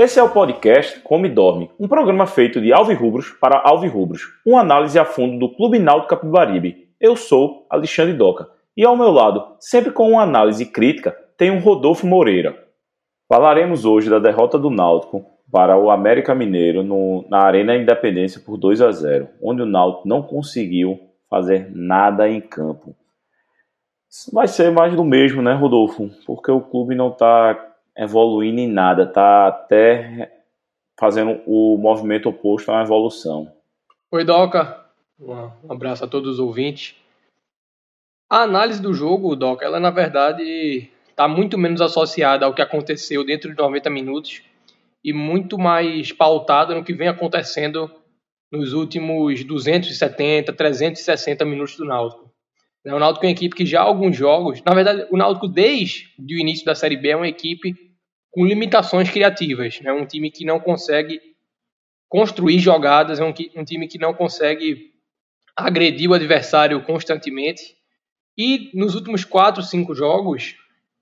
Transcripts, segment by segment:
Esse é o podcast Come Dorme, um programa feito de alvirrubros para alvirrubros, uma análise a fundo do Clube Náutico Capibaribe. Eu sou Alexandre Doca e ao meu lado, sempre com uma análise crítica, tem o Rodolfo Moreira. Falaremos hoje da derrota do Náutico para o América Mineiro no, na Arena Independência por 2 a 0, onde o Náutico não conseguiu fazer nada em campo. Vai ser mais do mesmo, né, Rodolfo? Porque o clube não está evoluindo em nada, está até fazendo o movimento oposto a uma evolução. Oi, Doca. Um abraço a todos os ouvintes. A análise do jogo, Doca, ela na verdade está muito menos associada ao que aconteceu dentro de 90 minutos e muito mais pautada no que vem acontecendo nos últimos 270, 360 minutos do Náutico. O Náutico é uma equipe que já há alguns jogos, na verdade, o Náutico desde o início da Série B é uma equipe com limitações criativas. É um time que não consegue construir jogadas, é um, um time que não consegue agredir o adversário constantemente. E nos últimos quatro, cinco jogos,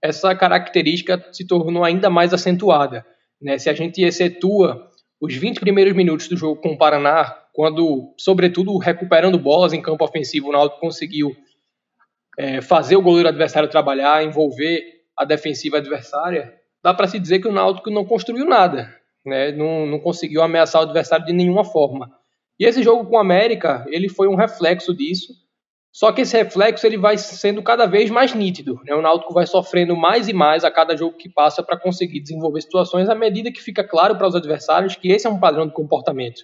essa característica se tornou ainda mais acentuada. Né? Se a gente excetua os 20 primeiros minutos do jogo com o Paraná, quando, sobretudo, recuperando bolas em campo ofensivo, o Náutico conseguiu é, fazer o goleiro adversário trabalhar, envolver a defensiva adversária, dá para se dizer que o Náutico não construiu nada, né? não, não conseguiu ameaçar o adversário de nenhuma forma. E esse jogo com o América, ele foi um reflexo disso, só que esse reflexo ele vai sendo cada vez mais nítido. Né? O Náutico vai sofrendo mais e mais a cada jogo que passa para conseguir desenvolver situações à medida que fica claro para os adversários que esse é um padrão de comportamento.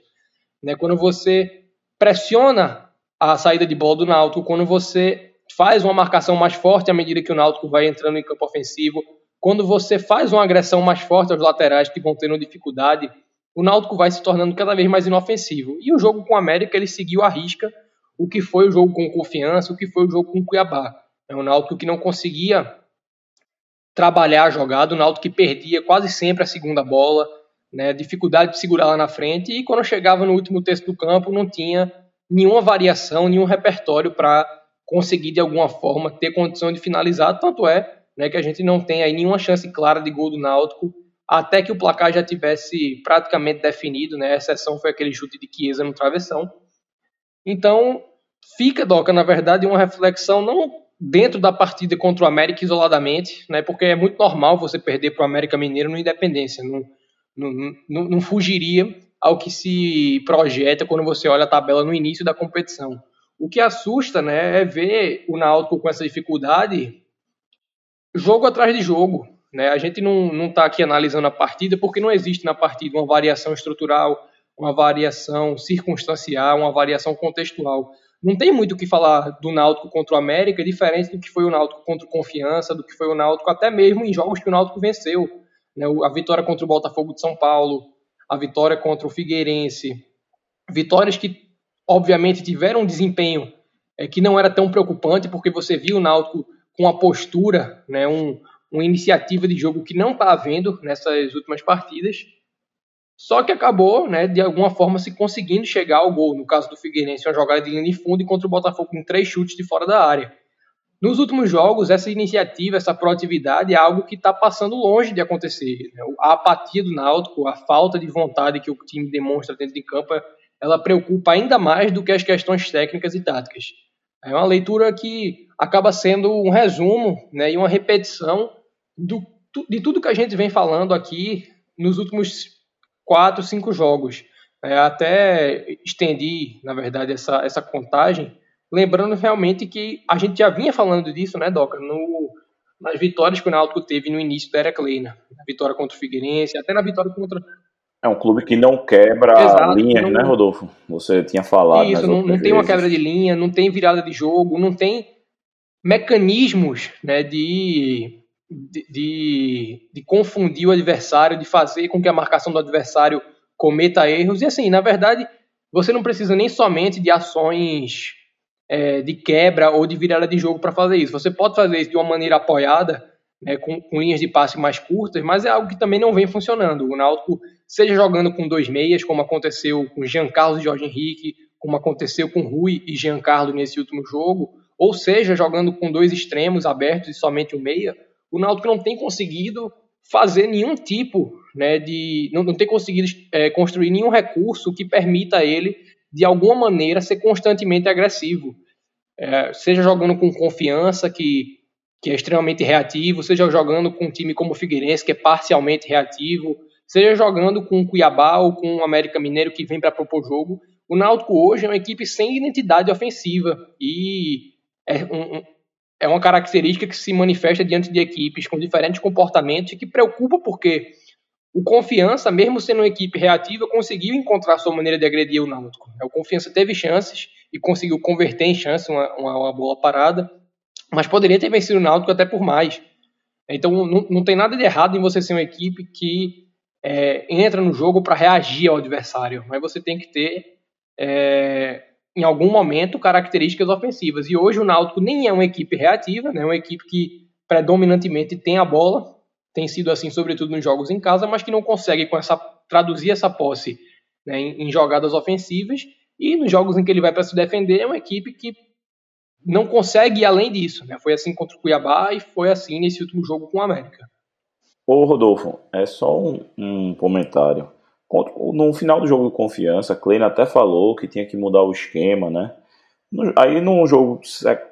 Né? Quando você pressiona a saída de bola do Náutico, quando você faz uma marcação mais forte à medida que o Náutico vai entrando em campo ofensivo, quando você faz uma agressão mais forte aos laterais que vão tendo dificuldade, o Náutico vai se tornando cada vez mais inofensivo. E o jogo com o América ele seguiu a risca o que foi o jogo com confiança, o que foi o jogo com o Cuiabá. É um Náutico que não conseguia trabalhar a jogada, o Náutico que perdia quase sempre a segunda bola, né, dificuldade de segurar lá na frente, e quando chegava no último terço do campo não tinha nenhuma variação, nenhum repertório para conseguir de alguma forma ter condição de finalizar, tanto é né, que a gente não aí nenhuma chance clara de gol do Náutico, até que o placar já tivesse praticamente definido, né, a exceção foi aquele chute de Chiesa no travessão, então, fica, Doca, na verdade, uma reflexão não dentro da partida contra o América isoladamente, né, porque é muito normal você perder para o América Mineiro no Independência, não, não, não, não fugiria ao que se projeta quando você olha a tabela no início da competição. O que assusta né, é ver o Náutico com essa dificuldade jogo atrás de jogo. Né? A gente não está aqui analisando a partida porque não existe na partida uma variação estrutural, uma variação circunstancial, uma variação contextual. Não tem muito o que falar do Náutico contra o América, diferente do que foi o Náutico contra o Confiança, do que foi o Náutico até mesmo em jogos que o Náutico venceu. Né? A vitória contra o Botafogo de São Paulo, a vitória contra o Figueirense. Vitórias que, obviamente, tiveram um desempenho é, que não era tão preocupante, porque você viu o Náutico com a postura, né, um, uma iniciativa de jogo que não está havendo nessas últimas partidas. Só que acabou, né, de alguma forma, se conseguindo chegar ao gol. No caso do Figueirense, uma jogada de linha de fundo e contra o Botafogo com três chutes de fora da área. Nos últimos jogos, essa iniciativa, essa proatividade é algo que está passando longe de acontecer. Né? A apatia do Náutico, a falta de vontade que o time demonstra dentro de campo, ela preocupa ainda mais do que as questões técnicas e táticas. É uma leitura que acaba sendo um resumo né, e uma repetição do, de tudo que a gente vem falando aqui nos últimos quatro, cinco jogos. É, até estendi, na verdade, essa, essa contagem, lembrando realmente que a gente já vinha falando disso, né, Doca, no, nas vitórias que o Náutico teve no início da era Kleina. Na vitória contra o Figueirense, até na vitória contra... É um clube que não quebra Exato, linhas, não... né, Rodolfo? Você tinha falado. Isso, não, não tem uma quebra de linha, não tem virada de jogo, não tem mecanismos né, de de, de, confundir o adversário, de fazer com que a marcação do adversário cometa erros. E assim, na verdade, você não precisa nem somente de ações é, de quebra ou de virada de jogo para fazer isso. Você pode fazer isso de uma maneira apoiada, né, com, com, linhas de passe mais curtas, mas é algo que também não vem funcionando. O Náutico, seja jogando com dois meias, como aconteceu com Jean Carlos e Jorge Henrique, como aconteceu com Rui e Jean Carlos nesse último jogo, ou seja, jogando com dois extremos abertos e somente um meia, o Náutico não tem conseguido fazer nenhum tipo né, de não, não ter conseguido é, construir nenhum recurso que permita a ele, de alguma maneira, ser constantemente agressivo. É, seja jogando com confiança, que, que é extremamente reativo, seja jogando com um time como o Figueirense, que é parcialmente reativo, seja jogando com o Cuiabá ou com o América Mineiro, que vem para propor jogo. O Náutico hoje é uma equipe sem identidade ofensiva e é, um, é uma característica que se manifesta diante de equipes com diferentes comportamentos e que preocupa porque o Confiança, mesmo sendo uma equipe reativa, conseguiu encontrar sua maneira de agredir o Náutico. O Confiança teve chances e conseguiu converter em chance uma, uma, uma boa parada, mas poderia ter vencido o Náutico até por mais. Então não, não tem nada de errado em você ser uma equipe que é, entra no jogo para reagir ao adversário, mas você tem que ter é, em algum momento características ofensivas. E hoje o Náutico nem é uma equipe reativa, né, é uma equipe que predominantemente tem a bola, tem sido assim, sobretudo nos jogos em casa, mas que não consegue com essa, traduzir essa posse né, em, em, jogadas ofensivas. E nos jogos em que ele vai para se defender, é uma equipe que não consegue ir além disso. Né? Foi assim contra o Cuiabá e foi assim nesse último jogo com o América. Ô Rodolfo, é só um, um comentário. No final do jogo de confiança, Kleina até falou que tinha que mudar o esquema, né? Aí num jogo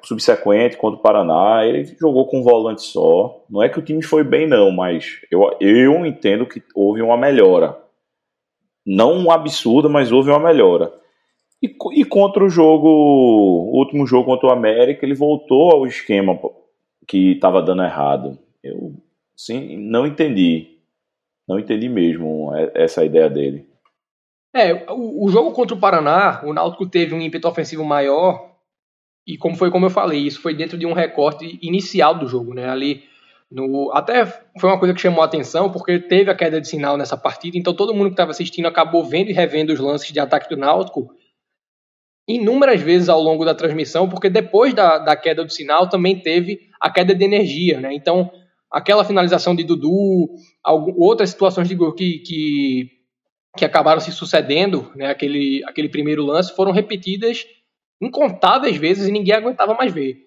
subsequente contra o Paraná, ele jogou com um volante só. Não é que o time foi bem, não, mas eu, eu entendo que houve uma melhora. Não absurda, mas houve uma melhora. E, e contra o jogo, o último jogo contra o América, ele voltou ao esquema que estava dando errado. Eu, sim, não entendi. Não entendi mesmo essa ideia dele. É, o, o, jogo contra o Paraná, o Náutico teve um ímpeto ofensivo maior e como foi como eu falei, isso foi dentro de um recorte inicial do jogo, né? Ali no, até foi uma coisa que chamou a atenção porque teve a queda de sinal nessa partida, então todo mundo que estava assistindo acabou vendo e revendo os lances de ataque do Náutico inúmeras vezes ao longo da transmissão, porque depois da, da queda do sinal também teve a queda de energia, né? Então aquela finalização de Dudu, outras situações de gol que, que que acabaram se sucedendo, né, aquele, aquele primeiro lance, foram repetidas incontáveis vezes e ninguém aguentava mais ver.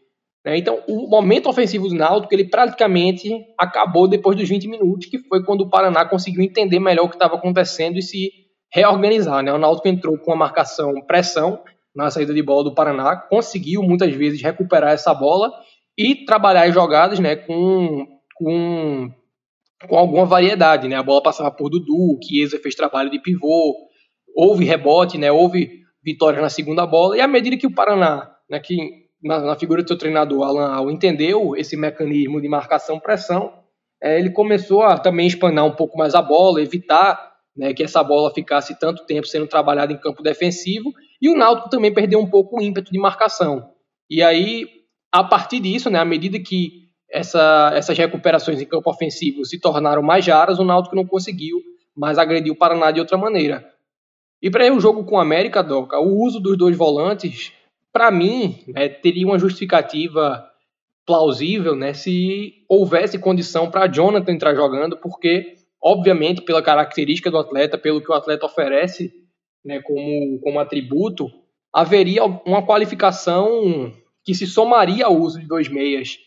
Né? Então, o momento ofensivo do Náutico, ele praticamente acabou depois dos 20 minutos, que foi quando o Paraná conseguiu entender melhor o que estava acontecendo e se reorganizar. Né? O Náutico entrou com a marcação pressão na saída de bola do Paraná, conseguiu muitas vezes recuperar essa bola e trabalhar as jogadas né, com, com com alguma variedade, né? A bola passava por Dudu, Chiesa fez trabalho de pivô, houve rebote, né? Houve vitórias na segunda bola, e à medida que o Paraná, né, que na, na figura do seu treinador, Alan Al, entendeu esse mecanismo de marcação-pressão, é, ele começou a também espanar um pouco mais a bola, evitar né, que essa bola ficasse tanto tempo sendo trabalhada em campo defensivo, e o Náutico também perdeu um pouco o ímpeto de marcação. E aí, a partir disso, né, à medida que essa, essas recuperações em campo ofensivo se tornaram mais raras, o Náutico não conseguiu mais agredir o Paraná de outra maneira. E para o jogo com o América, Doca, o uso dos dois volantes, para mim, né, teria uma justificativa plausível né, se houvesse condição para Jonathan entrar jogando, porque, obviamente, pela característica do atleta, pelo que o atleta oferece né, como, como atributo, haveria uma qualificação que se somaria ao uso de dois meias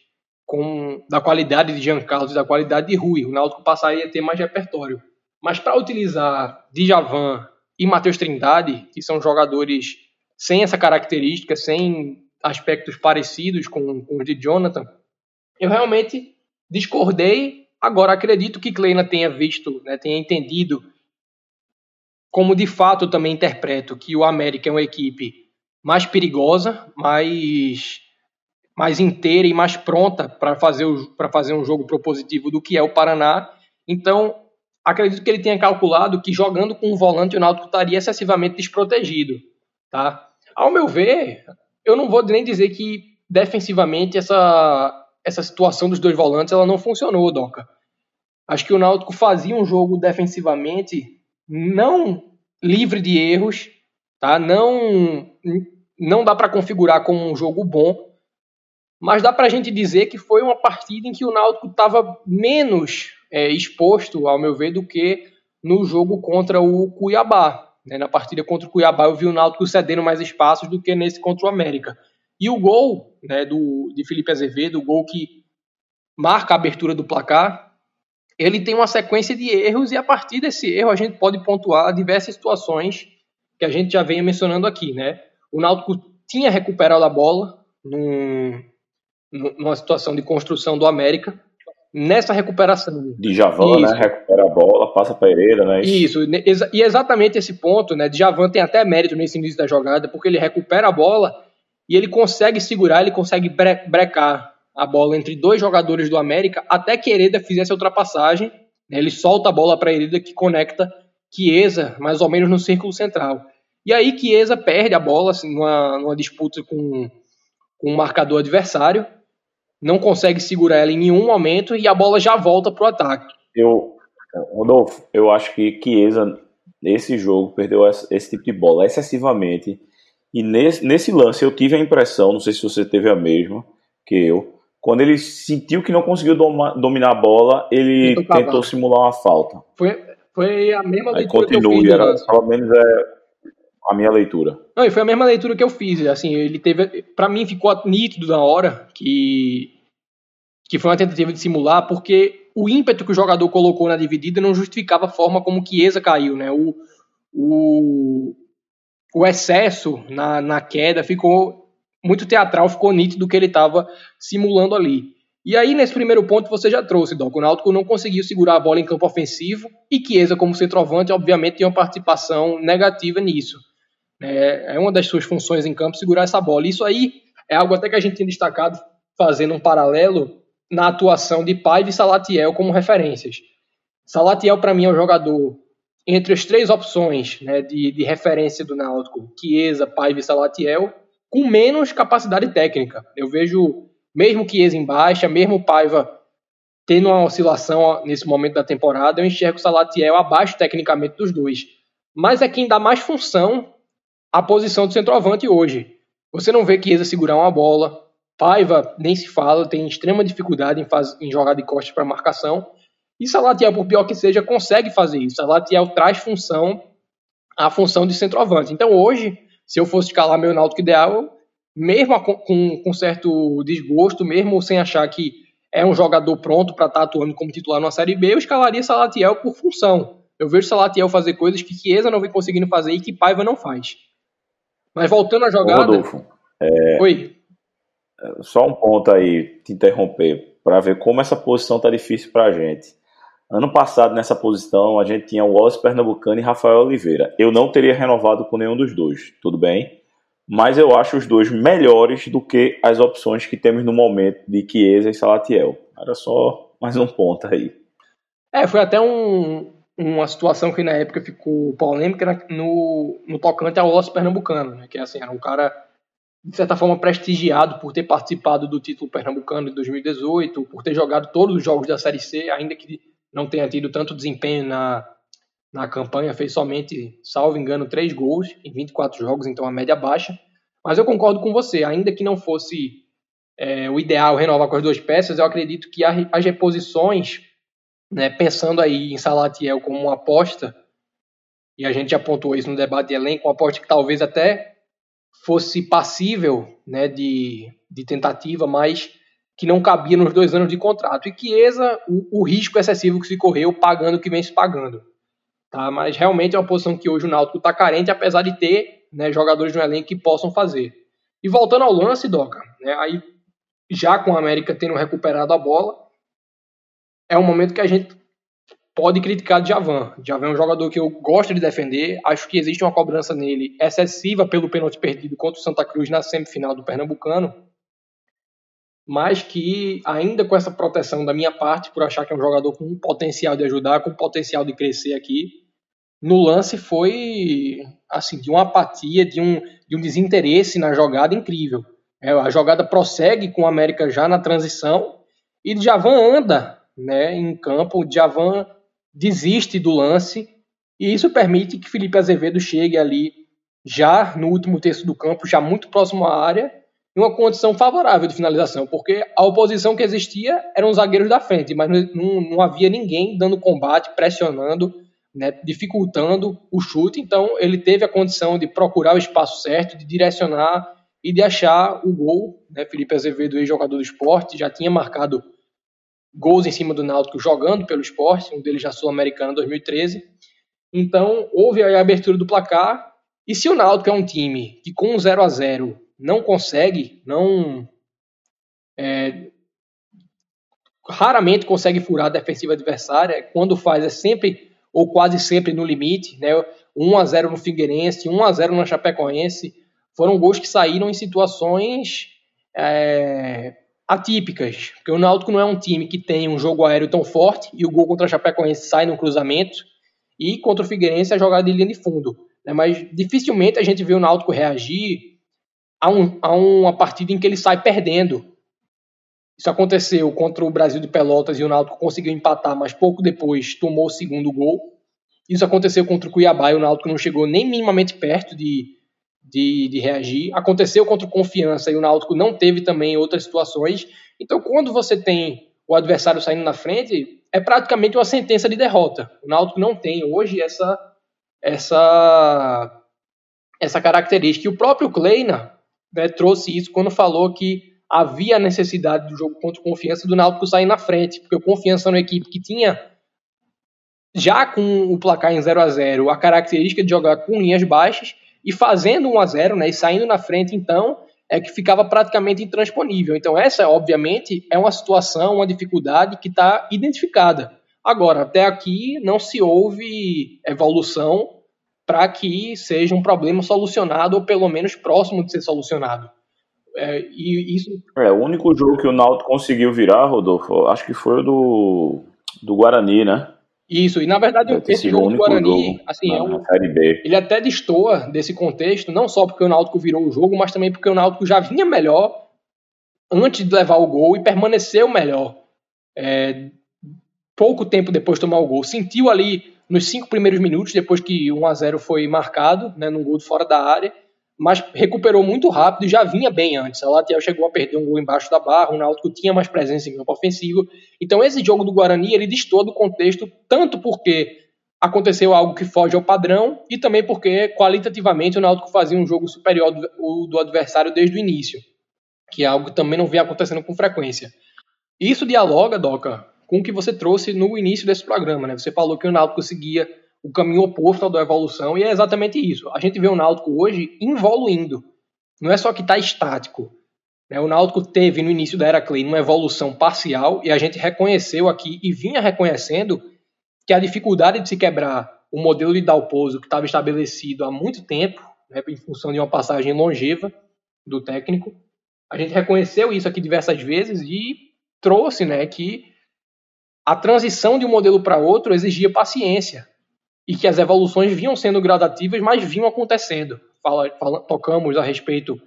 com da qualidade de Jean Carlos e da qualidade de Rui, o Náutico passaria a ter mais repertório. Mas para utilizar Djavan e Matheus Trindade, que são jogadores sem essa característica, sem aspectos parecidos com, com os de Jonathan, eu realmente discordei. Agora acredito que Kleina tenha visto, né, tenha entendido como de fato também interpreto que o América é uma equipe mais perigosa, mais mais inteira e mais pronta para fazer, fazer um jogo propositivo do que é o Paraná. Então, acredito que ele tenha calculado que jogando com o volante o Náutico estaria excessivamente desprotegido. Tá? Ao meu ver, eu não vou nem dizer que defensivamente essa, essa situação dos dois volantes ela não funcionou, Doca. Acho que o Náutico fazia um jogo defensivamente não livre de erros, tá? Não não dá para configurar como um jogo bom, mas dá para a gente dizer que foi uma partida em que o Náutico estava menos é, exposto, ao meu ver, do que no jogo contra o Cuiabá. Né? Na partida contra o Cuiabá eu vi o Náutico cedendo mais espaços do que nesse contra o América. E o gol né, do, de Felipe Azevedo, o gol que marca a abertura do placar, ele tem uma sequência de erros e a partir desse erro a gente pode pontuar diversas situações que a gente já vem mencionando aqui, né? O Náutico tinha recuperado a bola num, numa situação de construção do América. Nessa recuperação. De Javan, né? Recupera a bola, passa para Pereira, né? Isso, e exatamente esse ponto, né? De Javan tem até mérito nesse início da jogada, porque ele recupera a bola e ele consegue segurar, ele consegue brecar a bola entre dois jogadores do América até que Hereda fizesse a ultrapassagem. Né, ele solta a bola para Hereda que conecta Chiesa mais ou menos no círculo central. E aí Chiesa perde a bola assim, numa, numa disputa com, com o marcador adversário, não consegue segurar ela em nenhum momento e a bola já volta para o ataque. Eu, Rodolfo, eu acho que Chiesa, nesse jogo, perdeu esse, esse tipo de bola excessivamente. E nesse, nesse lance eu tive a impressão, não sei se você teve a mesma que eu, quando ele sentiu que não conseguiu doma, dominar a bola, ele tentou simular uma falta. Foi, foi a mesma Aí continue, que eu fiz. Era, pelo menos é a minha leitura. Não, e foi a mesma leitura que eu fiz. Assim, ele teve, para mim ficou nítido na hora que que foi uma tentativa de simular, porque o ímpeto que o jogador colocou na dividida não justificava a forma como Chiesa caiu, né? O, o, o excesso na, na queda ficou muito teatral, ficou nítido que ele estava simulando ali. E aí, nesse primeiro ponto, você já trouxe, Doc. O Náutico não conseguiu segurar a bola em campo ofensivo e Chiesa, como centroavante, obviamente, tem uma participação negativa nisso. É, é uma das suas funções em campo segurar essa bola. Isso aí é algo até que a gente tem destacado, fazendo um paralelo na atuação de Paiva e Salatiel como referências. Salatiel, para mim, é um jogador entre as três opções né, de, de referência do Náutico, Chiesa, Paiva e Salatiel, com menos capacidade técnica. Eu vejo, mesmo que em baixa, mesmo Paiva tendo uma oscilação nesse momento da temporada, eu enxergo o Salatiel abaixo tecnicamente dos dois. Mas é quem dá mais função à posição do centroavante hoje. Você não vê Chiesa segurar uma bola, Paiva nem se fala, tem extrema dificuldade em, faz, em jogar de costas para marcação. E Salatiel, por pior que seja, consegue fazer isso. Salatiel traz função, a função de centroavante. Então hoje, se eu fosse escalar meu Náutico ideal, mesmo com, com certo desgosto, mesmo sem achar que é um jogador pronto para estar tá atuando como titular numa Série B, eu escalaria Salatiel por função. Eu vejo Salatiel fazer coisas que Chiesa não vem conseguindo fazer e que Paiva não faz. Mas voltando à jogada... Rodolfo, é... Oi. Só um ponto aí, te interromper, para ver como essa posição tá difícil para a gente. Ano passado, nessa posição, a gente tinha o Wallace Pernambucano e Rafael Oliveira. Eu não teria renovado com nenhum dos dois, tudo bem? Mas eu acho os dois melhores do que as opções que temos no momento de Chiesa e Salatiel. Era só mais um ponto aí. É, foi até um, uma situação que na época ficou polêmica no, no tocante ao Wallace Pernambucano, né? que assim, era um cara de certa forma prestigiado por ter participado do título pernambucano de 2018, por ter jogado todos os jogos da Série C, ainda que não tenha tido tanto desempenho na, na campanha, fez somente, salvo engano, três gols em 24 jogos, então a média baixa. Mas eu concordo com você, ainda que não fosse é, o ideal renovar com as duas peças, eu acredito que as reposições, né, pensando aí em Salatiel como uma aposta, e a gente já pontuou isso no debate de elenco, uma aposta que talvez até fosse passível né, de, de tentativa, mas que não cabia nos dois anos de contrato. E Chiesa, o, o risco excessivo que se correu pagando o que vem se pagando. Tá? Mas realmente é uma posição que hoje o Náutico está carente, apesar de ter né, jogadores no elenco que possam fazer. E voltando ao lance, Doca, né, aí já com a América tendo recuperado a bola, é um momento que a gente pode criticar Javan. Javan é um jogador que eu gosto de defender, acho que existe uma cobrança nele excessiva pelo pênalti perdido contra o Santa Cruz na semifinal do Pernambucano, mas que ainda com essa proteção da minha parte, por achar que é um jogador com potencial de ajudar, com potencial de crescer aqui, no lance foi assim de uma apatia, de um, de um desinteresse na jogada incrível. É, a jogada prossegue com o América já na transição e Javan anda né, em campo, Javan desiste do lance e isso permite que Felipe Azevedo chegue ali já no último terço do campo, já muito próximo à área em uma condição favorável de finalização, porque a oposição que existia eram os zagueiros da frente, mas não, não havia ninguém dando combate, pressionando, né, dificultando o chute. Então ele teve a condição de procurar o espaço certo, de direcionar e de achar o gol. Né? Felipe Azevedo, ex-jogador do esporte, já tinha marcado gols em cima do Náutico jogando pelo esporte, um deles na Sul-Americana 2013. Então, houve a abertura do placar. E se o Náutico é um time que com 0 a 0 não consegue, não é, raramente consegue furar a defensiva adversária, quando faz é sempre ou quase sempre no limite, né? 1 a 0 no Figueirense, 1 a 0 no Chapecoense, foram gols que saíram em situações é, atípicas, porque o Náutico não é um time que tem um jogo aéreo tão forte e o gol contra a Chapecoense sai no cruzamento e contra o Figueirense é jogada de linha de fundo, né? Mas dificilmente a gente vê o Náutico reagir a, um, a uma partida em que ele sai perdendo. Isso aconteceu contra o Brasil de Pelotas e o Náutico conseguiu empatar, mas pouco depois tomou o segundo gol. Isso aconteceu contra o Cuiabá e o Náutico não chegou nem minimamente perto de, de, de, reagir. Aconteceu contra o Confiança e o Náutico não teve também outras situações. Então, quando você tem o adversário saindo na frente, é praticamente uma sentença de derrota. O Náutico não tem hoje essa essa essa característica. E o próprio Kleina né, trouxe isso quando falou que havia a necessidade do jogo contra o Confiança do Náutico sair na frente, porque o Confiança é uma equipe que tinha já com o placar em 0 a 0 a característica de jogar com linhas baixas e fazendo 1 a 0 né, e saindo na frente, então, é que ficava praticamente intransponível. Então, essa, obviamente, é uma situação, uma dificuldade que está identificada. Agora, até aqui não se houve evolução para que seja um problema solucionado ou pelo menos próximo de ser solucionado. É, e isso... é, o único jogo que o Náutico conseguiu virar, Rodolfo, acho que foi o do, do Guarani, né? Isso, e na verdade esse jogo do Guarani, jogo assim, é um, ele até destoa desse contexto, não só porque o Náutico virou o jogo, mas também porque o Náutico já vinha melhor antes de levar o gol e permaneceu melhor. É, pouco tempo depois de tomar o gol. Sentiu ali nos cinco primeiros minutos, depois que 1 a 0 foi marcado, né, num gol de fora da área, mas recuperou muito rápido e já vinha bem antes. A Latiel chegou a perder um gol embaixo da barra, o Náutico tinha mais presença em campo ofensivo. Então esse jogo do Guarani, ele distorce do contexto, tanto porque aconteceu algo que foge ao padrão e também porque qualitativamente o Náutico fazia um jogo superior do, do adversário desde o início, que é algo que também não vem acontecendo com frequência. Isso dialoga, Doca, com o que você trouxe no início desse programa, né? Você falou que o Náutico seguia o caminho oposto ao da evolução, e é exatamente isso. A gente vê o Náutico hoje evoluindo. Não é só que está estático. Né? O Náutico teve no início da era Clay uma evolução parcial, e a gente reconheceu aqui e vinha reconhecendo que a dificuldade de se quebrar o modelo de Dalpozo que estava estabelecido há muito tempo, né, em função de uma passagem longeva do técnico, a gente reconheceu isso aqui diversas vezes e trouxe né, que a transição de um modelo para outro exigia paciência e que as evoluções vinham sendo gradativas, mas vinham acontecendo. Fala, fala, tocamos a respeito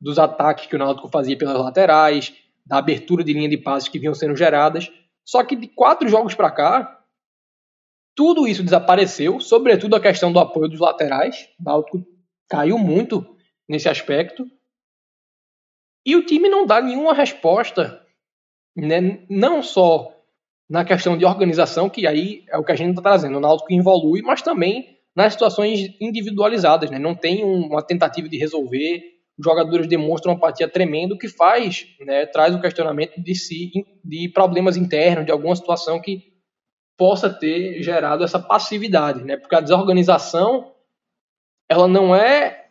dos ataques que o Náutico fazia pelas laterais, da abertura de linha de passes que vinham sendo geradas. Só que de quatro jogos para cá, tudo isso desapareceu, sobretudo a questão do apoio dos laterais. O Náutico caiu muito nesse aspecto. E o time não dá nenhuma resposta, né? não só na questão de organização, que aí é o que a gente está trazendo. O Náutico evolui, mas também nas situações individualizadas. Né? Não tem uma tentativa de resolver. Os jogadores demonstram uma apatia tremenda, o que faz, né, traz o questionamento de si, de problemas internos, de alguma situação que possa ter gerado essa passividade, né? Porque a desorganização, ela não é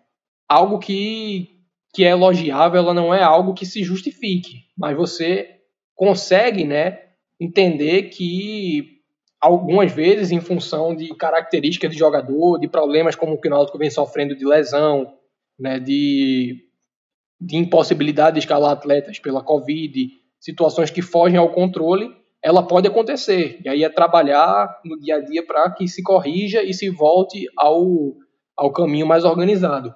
algo que, que é elogiável, ela não é algo que se justifique, mas você consegue, né, entender que algumas vezes, em função de características de jogador, de problemas como o que o Náutico vem sofrendo de lesão, né, de, de impossibilidade de escalar atletas pela Covid, situações que fogem ao controle, ela pode acontecer. E aí é trabalhar no dia a dia para que se corrija e se volte ao, ao caminho mais organizado.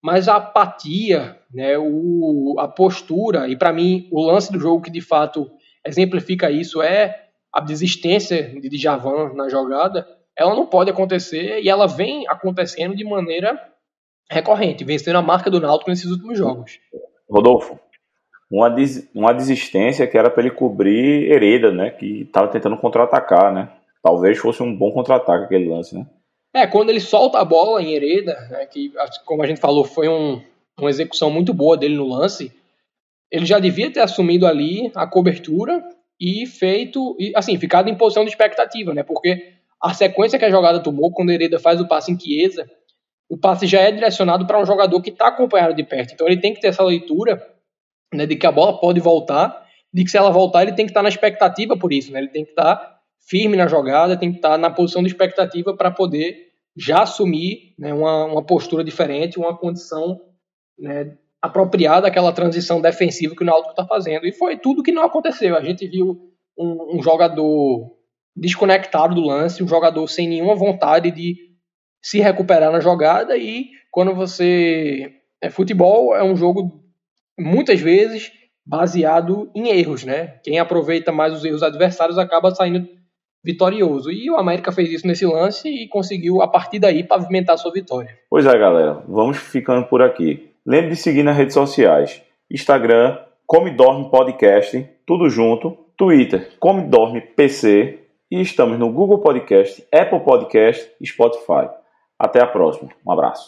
Mas a apatia, né, o, a postura, e para mim o lance do jogo que de fato exemplifica isso é a desistência de Djavan na jogada, ela não pode acontecer e ela vem acontecendo de maneira recorrente, vencendo a marca do Náutico nesses últimos jogos. Rodolfo, uma, des uma desistência que era para ele cobrir Hereda, né, que estava tentando contra-atacar, né? Talvez fosse um bom contra-ataque aquele lance, né? É, quando ele solta a bola em Hereda, né, que como a gente falou, foi um, uma execução muito boa dele no lance, ele já devia ter assumido ali a cobertura e feito, e, assim, ficado em posição de expectativa, né? Porque a sequência que a jogada tomou, quando Hereda faz o passe em Chiesa, o passe já é direcionado para um jogador que está acompanhado de perto. Então ele tem que ter essa leitura né, de que a bola pode voltar, de que se ela voltar ele tem que estar tá na expectativa por isso, né? Ele tem que estar tá firme na jogada, tem que estar tá na posição de expectativa para poder já assumir né, uma, uma postura diferente, uma condição né, apropriada àquela transição defensiva que o Náutico está fazendo. E foi tudo que não aconteceu. A gente viu um, um, jogador desconectado do lance, um jogador sem nenhuma vontade de se recuperar na jogada e quando você é futebol é um jogo muitas vezes baseado em erros, né? Quem aproveita mais os erros adversários acaba saindo vitorioso. E o América fez isso nesse lance e conseguiu a partir daí pavimentar sua vitória. Pois é, galera, vamos ficando por aqui. Lembre de seguir nas redes sociais: Instagram, Come Dorme Podcast, tudo junto, Twitter, Come Dorme PC e estamos no Google Podcast, Apple Podcast e Spotify. Até a próxima. Um abraço.